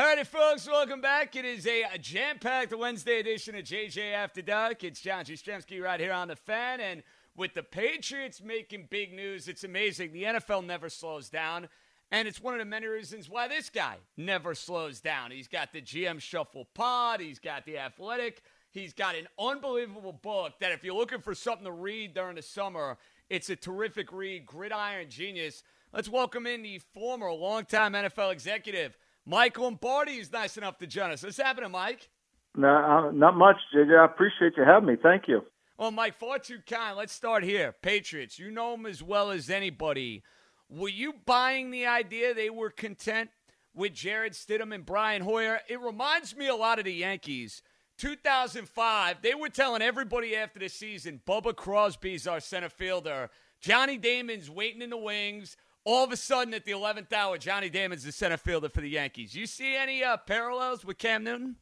Howdy, folks. Welcome back. It is a jam packed Wednesday edition of JJ After Dark. It's John Jastremski right here on the fan. And with the Patriots making big news, it's amazing. The NFL never slows down. And it's one of the many reasons why this guy never slows down. He's got the GM Shuffle Pod, he's got the Athletic, he's got an unbelievable book that if you're looking for something to read during the summer, it's a terrific read, Gridiron Genius. Let's welcome in the former longtime NFL executive, Mike Lombardi. is nice enough to join us. What's happening, Mike? No, uh, not much, JJ. I appreciate you having me. Thank you. Well, Mike, far too kind. Let's start here. Patriots, you know them as well as anybody. Were you buying the idea they were content with Jarrett Stidham and Brian Hoyer? It reminds me a lot of the Yankees. 2005, they were telling everybody after the season, Bubba Crosby's our center fielder. Johnny Damon's waiting in the wings. All of a sudden, at the 11th hour, Johnny Damon's the center fielder for the Yankees. You see any uh, parallels with Cam Newton?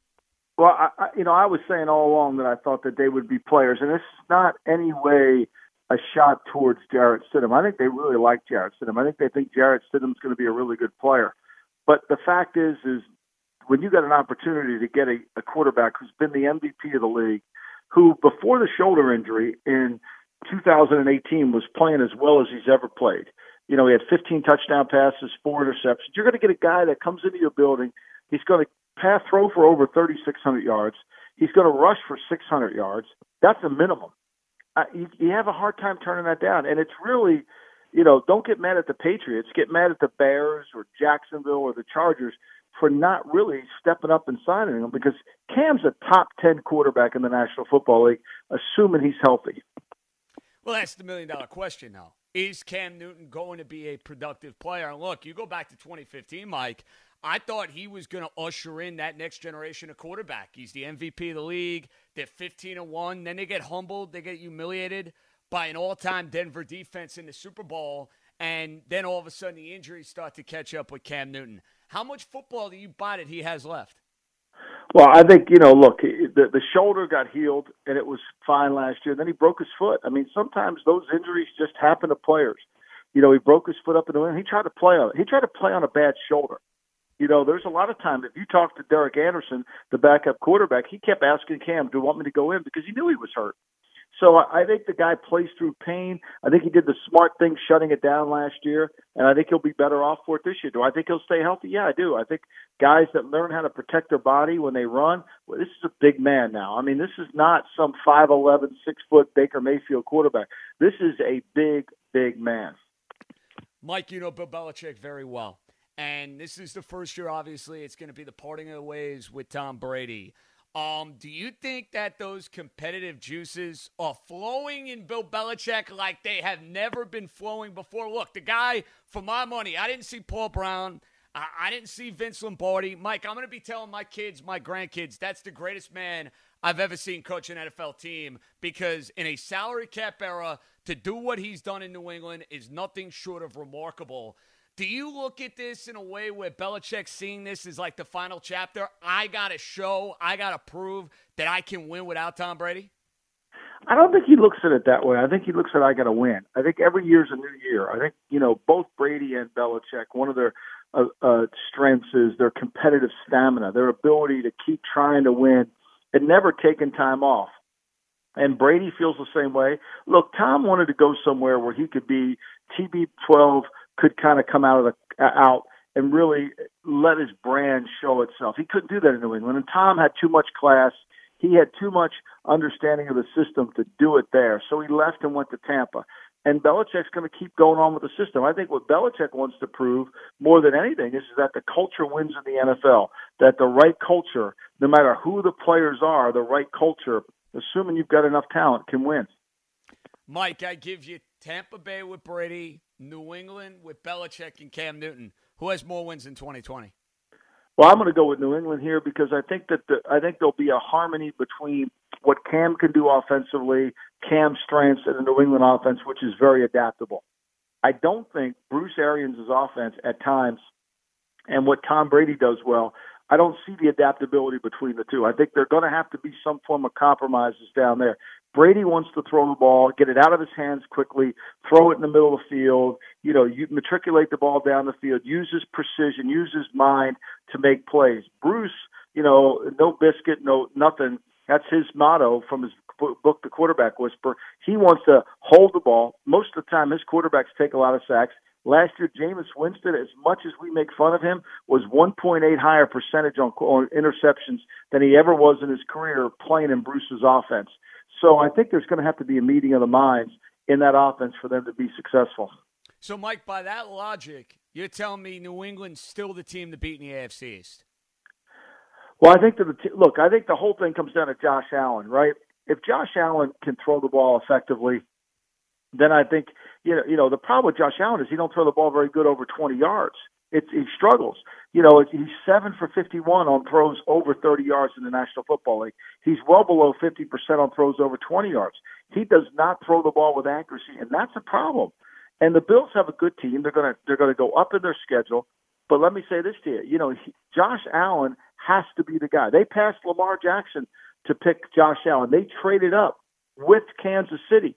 Well, I, I, you know, I was saying all along that I thought that they would be players, and this is not any way – a shot towards Jarrett Stidham. I think they really like Jarrett Stidham. I think they think Jarrett Stidham's going to be a really good player. But the fact is, is when you got an opportunity to get a, a quarterback who's been the MVP of the league, who before the shoulder injury in 2018 was playing as well as he's ever played. You know, he had 15 touchdown passes, four interceptions. You're going to get a guy that comes into your building. He's going to pass throw for over 3,600 yards. He's going to rush for 600 yards. That's a minimum uh, you, you have a hard time turning that down. And it's really, you know, don't get mad at the Patriots. Get mad at the Bears or Jacksonville or the Chargers for not really stepping up and signing him because Cam's a top 10 quarterback in the National Football League, assuming he's healthy. Well, that's the million dollar question now. Is Cam Newton going to be a productive player? And look, you go back to 2015, Mike. I thought he was going to usher in that next generation of quarterback. He's the MVP of the league. They're 15 and 1. Then they get humbled, they get humiliated by an all time Denver defense in the Super Bowl. And then all of a sudden, the injuries start to catch up with Cam Newton. How much football do you buy that he has left? Well, I think you know. Look, the the shoulder got healed and it was fine last year. Then he broke his foot. I mean, sometimes those injuries just happen to players. You know, he broke his foot up in the wind. He tried to play on it. He tried to play on a bad shoulder. You know, there's a lot of time. If you talk to Derek Anderson, the backup quarterback, he kept asking Cam, "Do you want me to go in?" Because he knew he was hurt. So I think the guy plays through pain. I think he did the smart thing shutting it down last year, and I think he'll be better off for it this year. Do I think he'll stay healthy? Yeah, I do. I think guys that learn how to protect their body when they run, well, this is a big man now. I mean, this is not some 5'11", 6 foot Baker Mayfield quarterback. This is a big, big man. Mike, you know Bill Belichick very well. And this is the first year, obviously, it's going to be the parting of the ways with Tom Brady. Um, do you think that those competitive juices are flowing in Bill Belichick like they have never been flowing before? Look, the guy, for my money, I didn't see Paul Brown. I, I didn't see Vince Lombardi. Mike, I'm going to be telling my kids, my grandkids, that's the greatest man I've ever seen coach an NFL team because in a salary cap era, to do what he's done in New England is nothing short of remarkable. Do you look at this in a way where Belichick's seeing this is like the final chapter? I got to show, I got to prove that I can win without Tom Brady? I don't think he looks at it that way. I think he looks at I got to win. I think every year's a new year. I think you know both Brady and Belichick. One of their uh, uh, strengths is their competitive stamina, their ability to keep trying to win and never taking time off. And Brady feels the same way. Look, Tom wanted to go somewhere where he could be TB12 could kind of come out of the uh, out and really let his brand show itself. He couldn't do that in New England, and Tom had too much class he had too much understanding of the system to do it there. So he left and went to Tampa. And Belichick's going to keep going on with the system. I think what Belichick wants to prove more than anything is that the culture wins in the NFL. That the right culture, no matter who the players are, the right culture, assuming you've got enough talent, can win. Mike, I give you Tampa Bay with Brady, New England with Belichick and Cam Newton. Who has more wins in 2020? Well, I'm going to go with New England here because I think that the, I think there'll be a harmony between what Cam can do offensively, Cam's strengths, and the New England offense, which is very adaptable. I don't think Bruce Arians' offense at times and what Tom Brady does well, I don't see the adaptability between the two. I think they're going to have to be some form of compromises down there. Brady wants to throw the ball, get it out of his hands quickly, throw it in the middle of the field, you know, you matriculate the ball down the field, use his precision, use his mind to make plays. Bruce, you know, no biscuit, no nothing. That's his motto from his book, The Quarterback Whisper. He wants to hold the ball. Most of the time, his quarterbacks take a lot of sacks. Last year, Jameis Winston, as much as we make fun of him, was 1.8 higher percentage on, on interceptions than he ever was in his career playing in Bruce's offense. So I think there's going to have to be a meeting of the minds in that offense for them to be successful. So, Mike, by that logic, you're telling me New England's still the team to beat in the AFC East? Well, I think that the look, I think the whole thing comes down to Josh Allen, right? If Josh Allen can throw the ball effectively, then I think you know, you know, the problem with Josh Allen is he don't throw the ball very good over 20 yards. It's he struggles. You know, he's seven for 51 on throws over 30 yards in the National Football League. He's well below 50% on throws over 20 yards. He does not throw the ball with accuracy, and that's a problem. And the Bills have a good team. They're gonna they're gonna go up in their schedule. But let me say this to you. You know, he, Josh Allen has to be the guy. They passed Lamar Jackson to pick Josh Allen. They traded up with Kansas City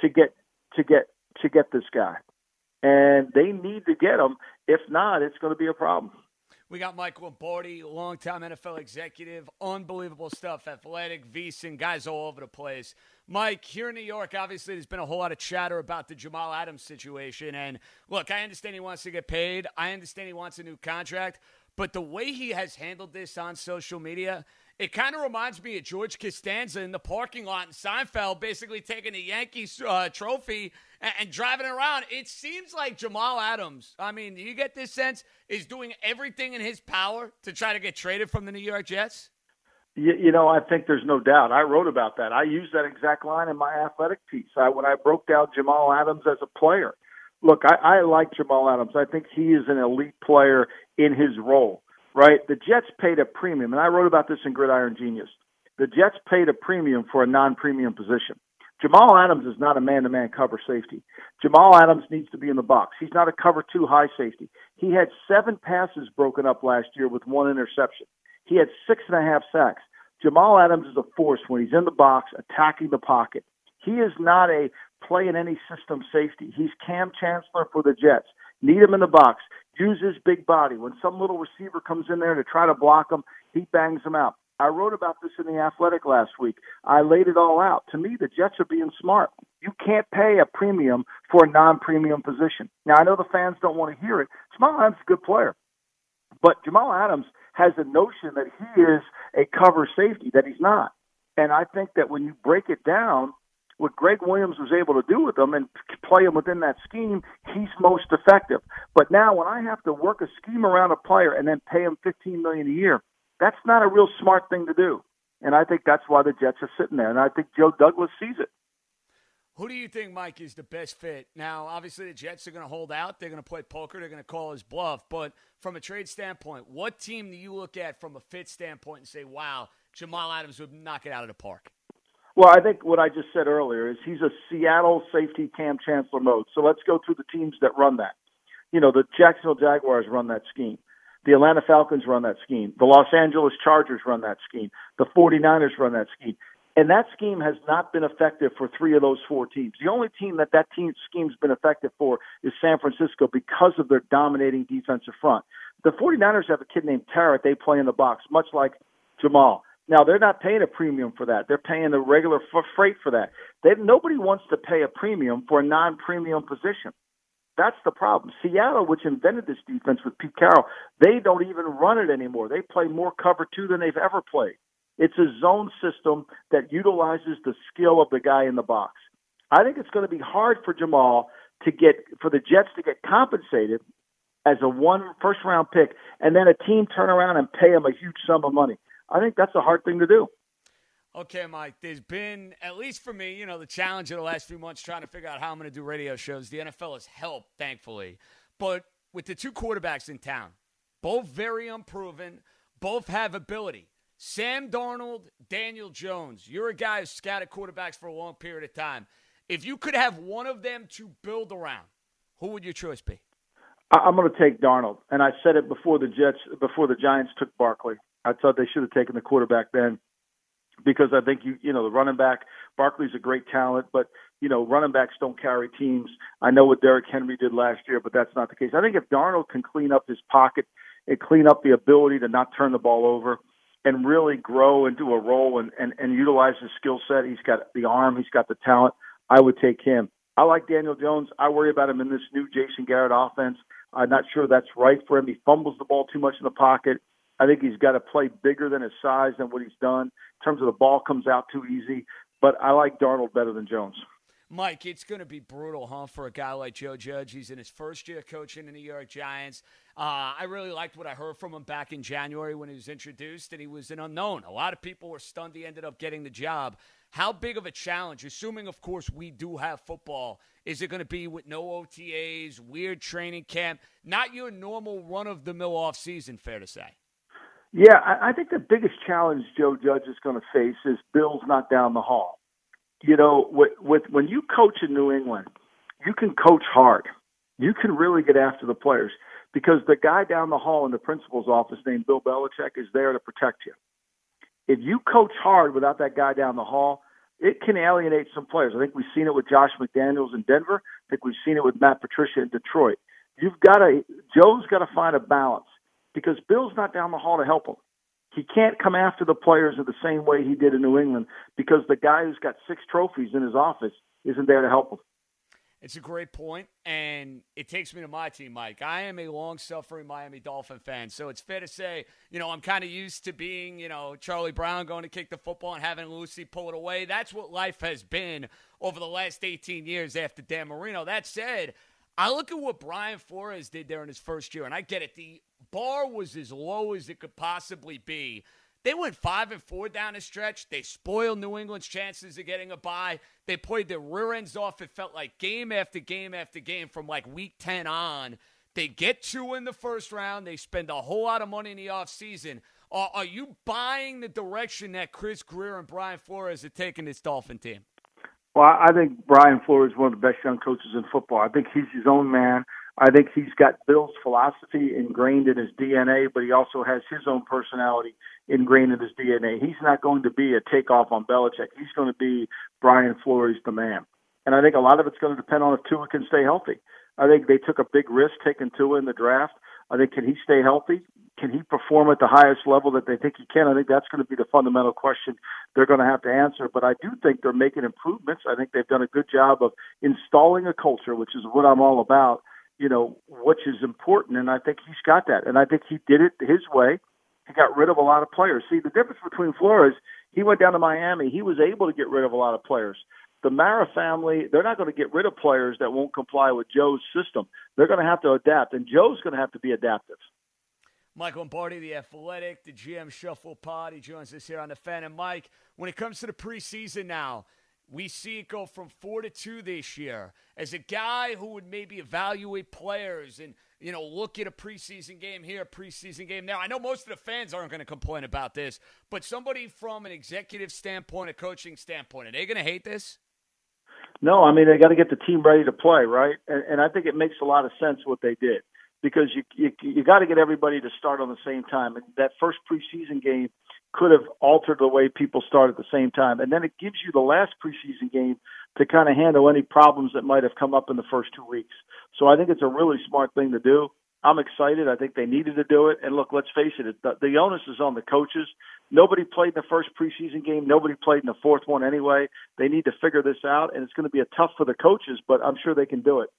to get to get to get this guy, and they need to get him. If not, it's going to be a problem. We got Mike Lombardi, longtime NFL executive, unbelievable stuff, athletic, VSiN, guys all over the place. Mike, here in New York, obviously there's been a whole lot of chatter about the Jamal Adams situation. And look, I understand he wants to get paid. I understand he wants a new contract. But the way he has handled this on social media, it kind of reminds me of George Costanza in the parking lot in Seinfeld, basically taking the Yankees uh, trophy and, and, driving around. It seems like Jamal Adams, I mean, you get this sense, is doing everything in his power to try to get traded from the New York Jets? You, you know, I think there's no doubt. I wrote about that. I used that exact line in my athletic piece I, when I broke down Jamal Adams as a player. Look, I, I like Jamal Adams. I think he is an elite player in his role right? The Jets paid a premium, and I wrote about this in Gridiron Genius. The Jets paid a premium for a non-premium position. Jamal Adams is not a man-to-man cover safety. Jamal Adams needs to be in the box. He's not a cover two high safety. He had seven passes broken up last year with one interception. He had six and a half sacks. Jamal Adams is a force when he's in the box attacking the pocket. He is not a play in any system safety. He's Kam Chancellor for the Jets. Need him in the box use his big body. When some little receiver comes in there to try to block him, he bangs him out. I wrote about this in the Athletic last week. I laid it all out. To me, the Jets are being smart. You can't pay a premium for a non-premium position. Now, I know the fans don't want to hear it. Jamal Adams is a good player, but Jamal Adams has a notion that he is a cover safety that he's not. And I think that when you break it down, what Gregg Williams was able to do with them and play him within that scheme, he's most effective. But now when I have to work a scheme around a player and then pay him 15 million a year, that's not a real smart thing to do. And I think that's why the Jets are sitting there. And I think Joe Douglas sees it. Who do you think, Mike, is the best fit? Now, obviously, the Jets are going to hold out. They're going to play poker. They're going to call his bluff. But from a trade standpoint, what team do you look at from a fit standpoint and say, wow, Jamal Adams would knock it out of the park. Well, I think what I just said earlier is he's a Seattle safety Kam Chancellor mode. So let's go through the teams that run that. You know, the Jacksonville Jaguars run that scheme. The Atlanta Falcons run that scheme. The Los Angeles Chargers run that scheme. The 49ers run that scheme. And that scheme has not been effective for three of those four teams. The only team that that team scheme's been effective for is San Francisco because of their dominating defensive front. The 49ers have a kid named Tarrant they play in the box, much like Jamal. Now they're not paying a premium for that. They're paying the regular f- freight for that. They, nobody wants to pay a premium for a non-premium position. That's the problem. Seattle, which invented this defense with Pete Carroll, they don't even run it anymore. They play more cover two than they've ever played. It's a zone system that utilizes the skill of the guy in the box. I think it's going to be hard for Jamal to get for the Jets to get compensated as a one first round pick and then a team turn around and pay him a huge sum of money. I think that's a hard thing to do. Okay, Mike, there's been, at least for me, you know, the challenge of the last few months trying to figure out how I'm going to do radio shows. The NFL has helped, thankfully. But with the two quarterbacks in town, both very unproven, both have ability. Sam Darnold, Daniel Jones. You're a guy who's scouted quarterbacks for a long period of time. If you could have one of them to build around, who would your choice be? I'm going to take Darnold, and I said it before the Jets, before the Giants took Barkley. I thought they should have taken the quarterback then because I think you you know the running back Barkley's a great talent, but you know running backs don't carry teams. I know what Derrick Henry did last year, but that's not the case. I think if Darnold can clean up his pocket and clean up the ability to not turn the ball over and really grow into a role and and, and utilize his skill set, he's got the arm, he's got the talent. I would take him. I like Daniel Jones. I worry about him in this new Jason Garrett offense. I'm not sure that's right for him. He fumbles the ball too much in the pocket. I think he's got to play bigger than his size than what he's done. In terms of the ball comes out too easy. But I like Darnold better than Jones. Mike, it's going to be brutal, huh, for a guy like Joe Judge. He's in his first year coaching the New York Giants. Uh, I really liked what I heard from him back in January when he was introduced, and he was an unknown. A lot of people were stunned he ended up getting the job. How big of a challenge, assuming, of course, we do have football, is it going to be with no OTAs, weird training camp, not your normal run of the mill off season, fair to say? Yeah, I, think the biggest challenge Joe Judge is going to face is Bills not down the hall. You know, with, with when you coach in New England, you can coach hard. You can really get after the players because the guy down the hall in the principal's office named Bill Belichick is there to protect you. If you coach hard without that guy down the hall, it can alienate some players. I think we've seen it with Josh McDaniels in Denver. I think we've seen it with Matt Patricia in Detroit. You've got to Joe's got to find a balance because Bill's not down the hall to help him. He can't come after the players in the same way he did in New England because the guy who's got six trophies in his office isn't there to help him. It's a great point, and it takes me to my team, Mike. I am a long suffering Miami Dolphin fan, so it's fair to say, you know, I'm kind of used to being, you know, Charlie Brown going to kick the football and having Lucy pull it away. That's what life has been over the last 18 years after Dan Marino. That said, I look at what Brian Flores did there in his first year, and I get it. The bar was as low as it could possibly be. They went five and four down the stretch. They spoiled New England's chances of getting a bye. They played their rear ends off. It felt like game after game after game from like week 10 on. They get two in the first round. They spend a whole lot of money in the offseason. Are, are you buying the direction that Chris Grier and Brian Flores are taking this Dolphin team? Well, I think Brian Flores is one of the best young coaches in football. I think he's his own man. I think he's got Bill's philosophy ingrained in his DNA, but he also has his own personality ingrained in his DNA. He's not going to be a takeoff on Belichick. He's going to be Brian Flores, the man. And I think a lot of it's going to depend on if Tua can stay healthy. I think they took a big risk taking Tua in the draft. I think can he stay healthy? Can he perform at the highest level that they think he can? I think that's going to be the fundamental question they're going to have to answer. But I do think they're making improvements. I think they've done a good job of installing a culture, which is what I'm all about you know, which is important. And I think he's got that. And I think he did it his way. He got rid of a lot of players. See, the difference between Flores, he went down to Miami. He was able to get rid of a lot of players. The Mara family, they're not going to get rid of players that won't comply with Joe's system. They're going to have to adapt, and Joe's going to have to be adaptive. Mike Lombardi, the athletic, the GM Shuffle Pod. He joins us here on the fan. And Mike, when it comes to the preseason now, we see it go from four to two this year. As a guy who would maybe evaluate players and you know look at a preseason game here, preseason game there. I know most of the fans aren't going to complain about this, but somebody from an executive standpoint, a coaching standpoint, are they going to hate this? No, I mean they got to get the team ready to play, right? And, and I think it makes a lot of sense what they did because you you, you got to get everybody to start on the same time. And that first preseason game could have altered the way people start at the same time. And then it gives you the last preseason game to kind of handle any problems that might have come up in the first two weeks. So I think it's a really smart thing to do. I'm excited. I think they needed to do it. And look, let's face it, the, the onus is on the coaches. Nobody played in the first preseason game. Nobody played in the fourth one anyway. They need to figure this out, and it's going to be a tough for the coaches, but I'm sure they can do it.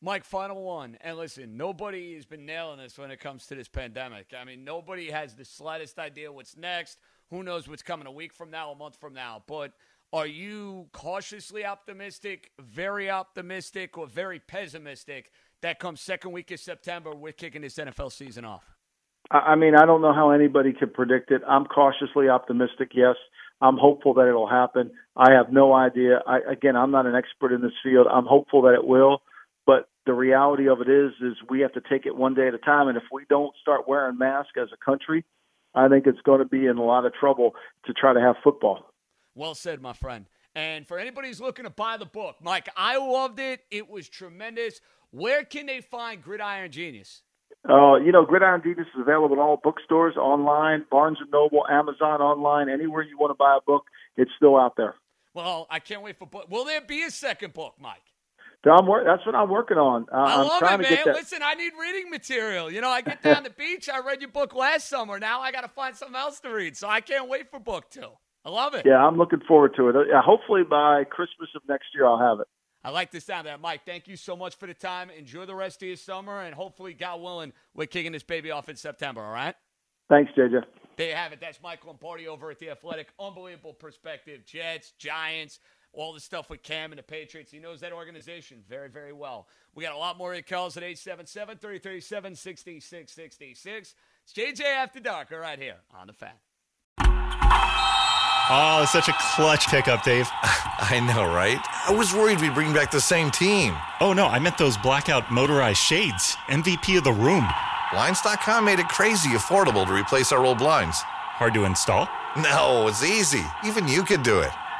Mike, final one. And listen, nobody has been nailing this when it comes to this pandemic. I mean, nobody has the slightest idea what's next. Who knows what's coming a week from now, a month from now. But are you cautiously optimistic, very optimistic, or very pessimistic that comes second week of September, we're kicking this NFL season off? I mean, I don't know how anybody could predict it. I'm cautiously optimistic, yes. I'm hopeful that it'll happen. I have no idea. I, again, I'm not an expert in this field. I'm hopeful that it will. The reality of it is, is we have to take it one day at a time. And if we don't start wearing masks as a country, I think it's going to be in a lot of trouble to try to have football. Well said, my friend. And for anybody who's looking to buy the book, Mike, I loved it. It was tremendous. Where can they find Gridiron Genius? Uh, you know, Gridiron Genius is available in all bookstores, online, Barnes and Noble, Amazon, online, anywhere you want to buy a book. It's still out there. Well, I can't wait for book. Will there be a second book, Mike? I'm wor- that's what I'm working on. Uh, I I'm love trying it, to man. get that. Listen, I need reading material. You know, I get down the beach. I read your book last summer. Now I got to find something else to read. So I can't wait for book two. I love it. Yeah, I'm looking forward to it. Uh, hopefully by Christmas of next year, I'll have it. I like the sound of that. Mike, thank you so much for the time. Enjoy the rest of your summer, and hopefully, God willing, we're kicking this baby off in September, all right? Thanks, JJ. There you have it. That's Michael Lombardi over at The Athletic. Unbelievable perspective. Jets, Giants, all the stuff with Cam and the Patriots. He knows that organization very, very well. We got a lot more calls at 877 337 6666. It's JJ After Dark right here on The Fan. Oh, such a clutch pickup, Dave. I know, right? I was worried we'd bring back the same team. Oh, no, I meant those blackout motorized shades. MVP of the room. Blinds.com made it crazy affordable to replace our old blinds. Hard to install? No, it's easy. Even you could do it.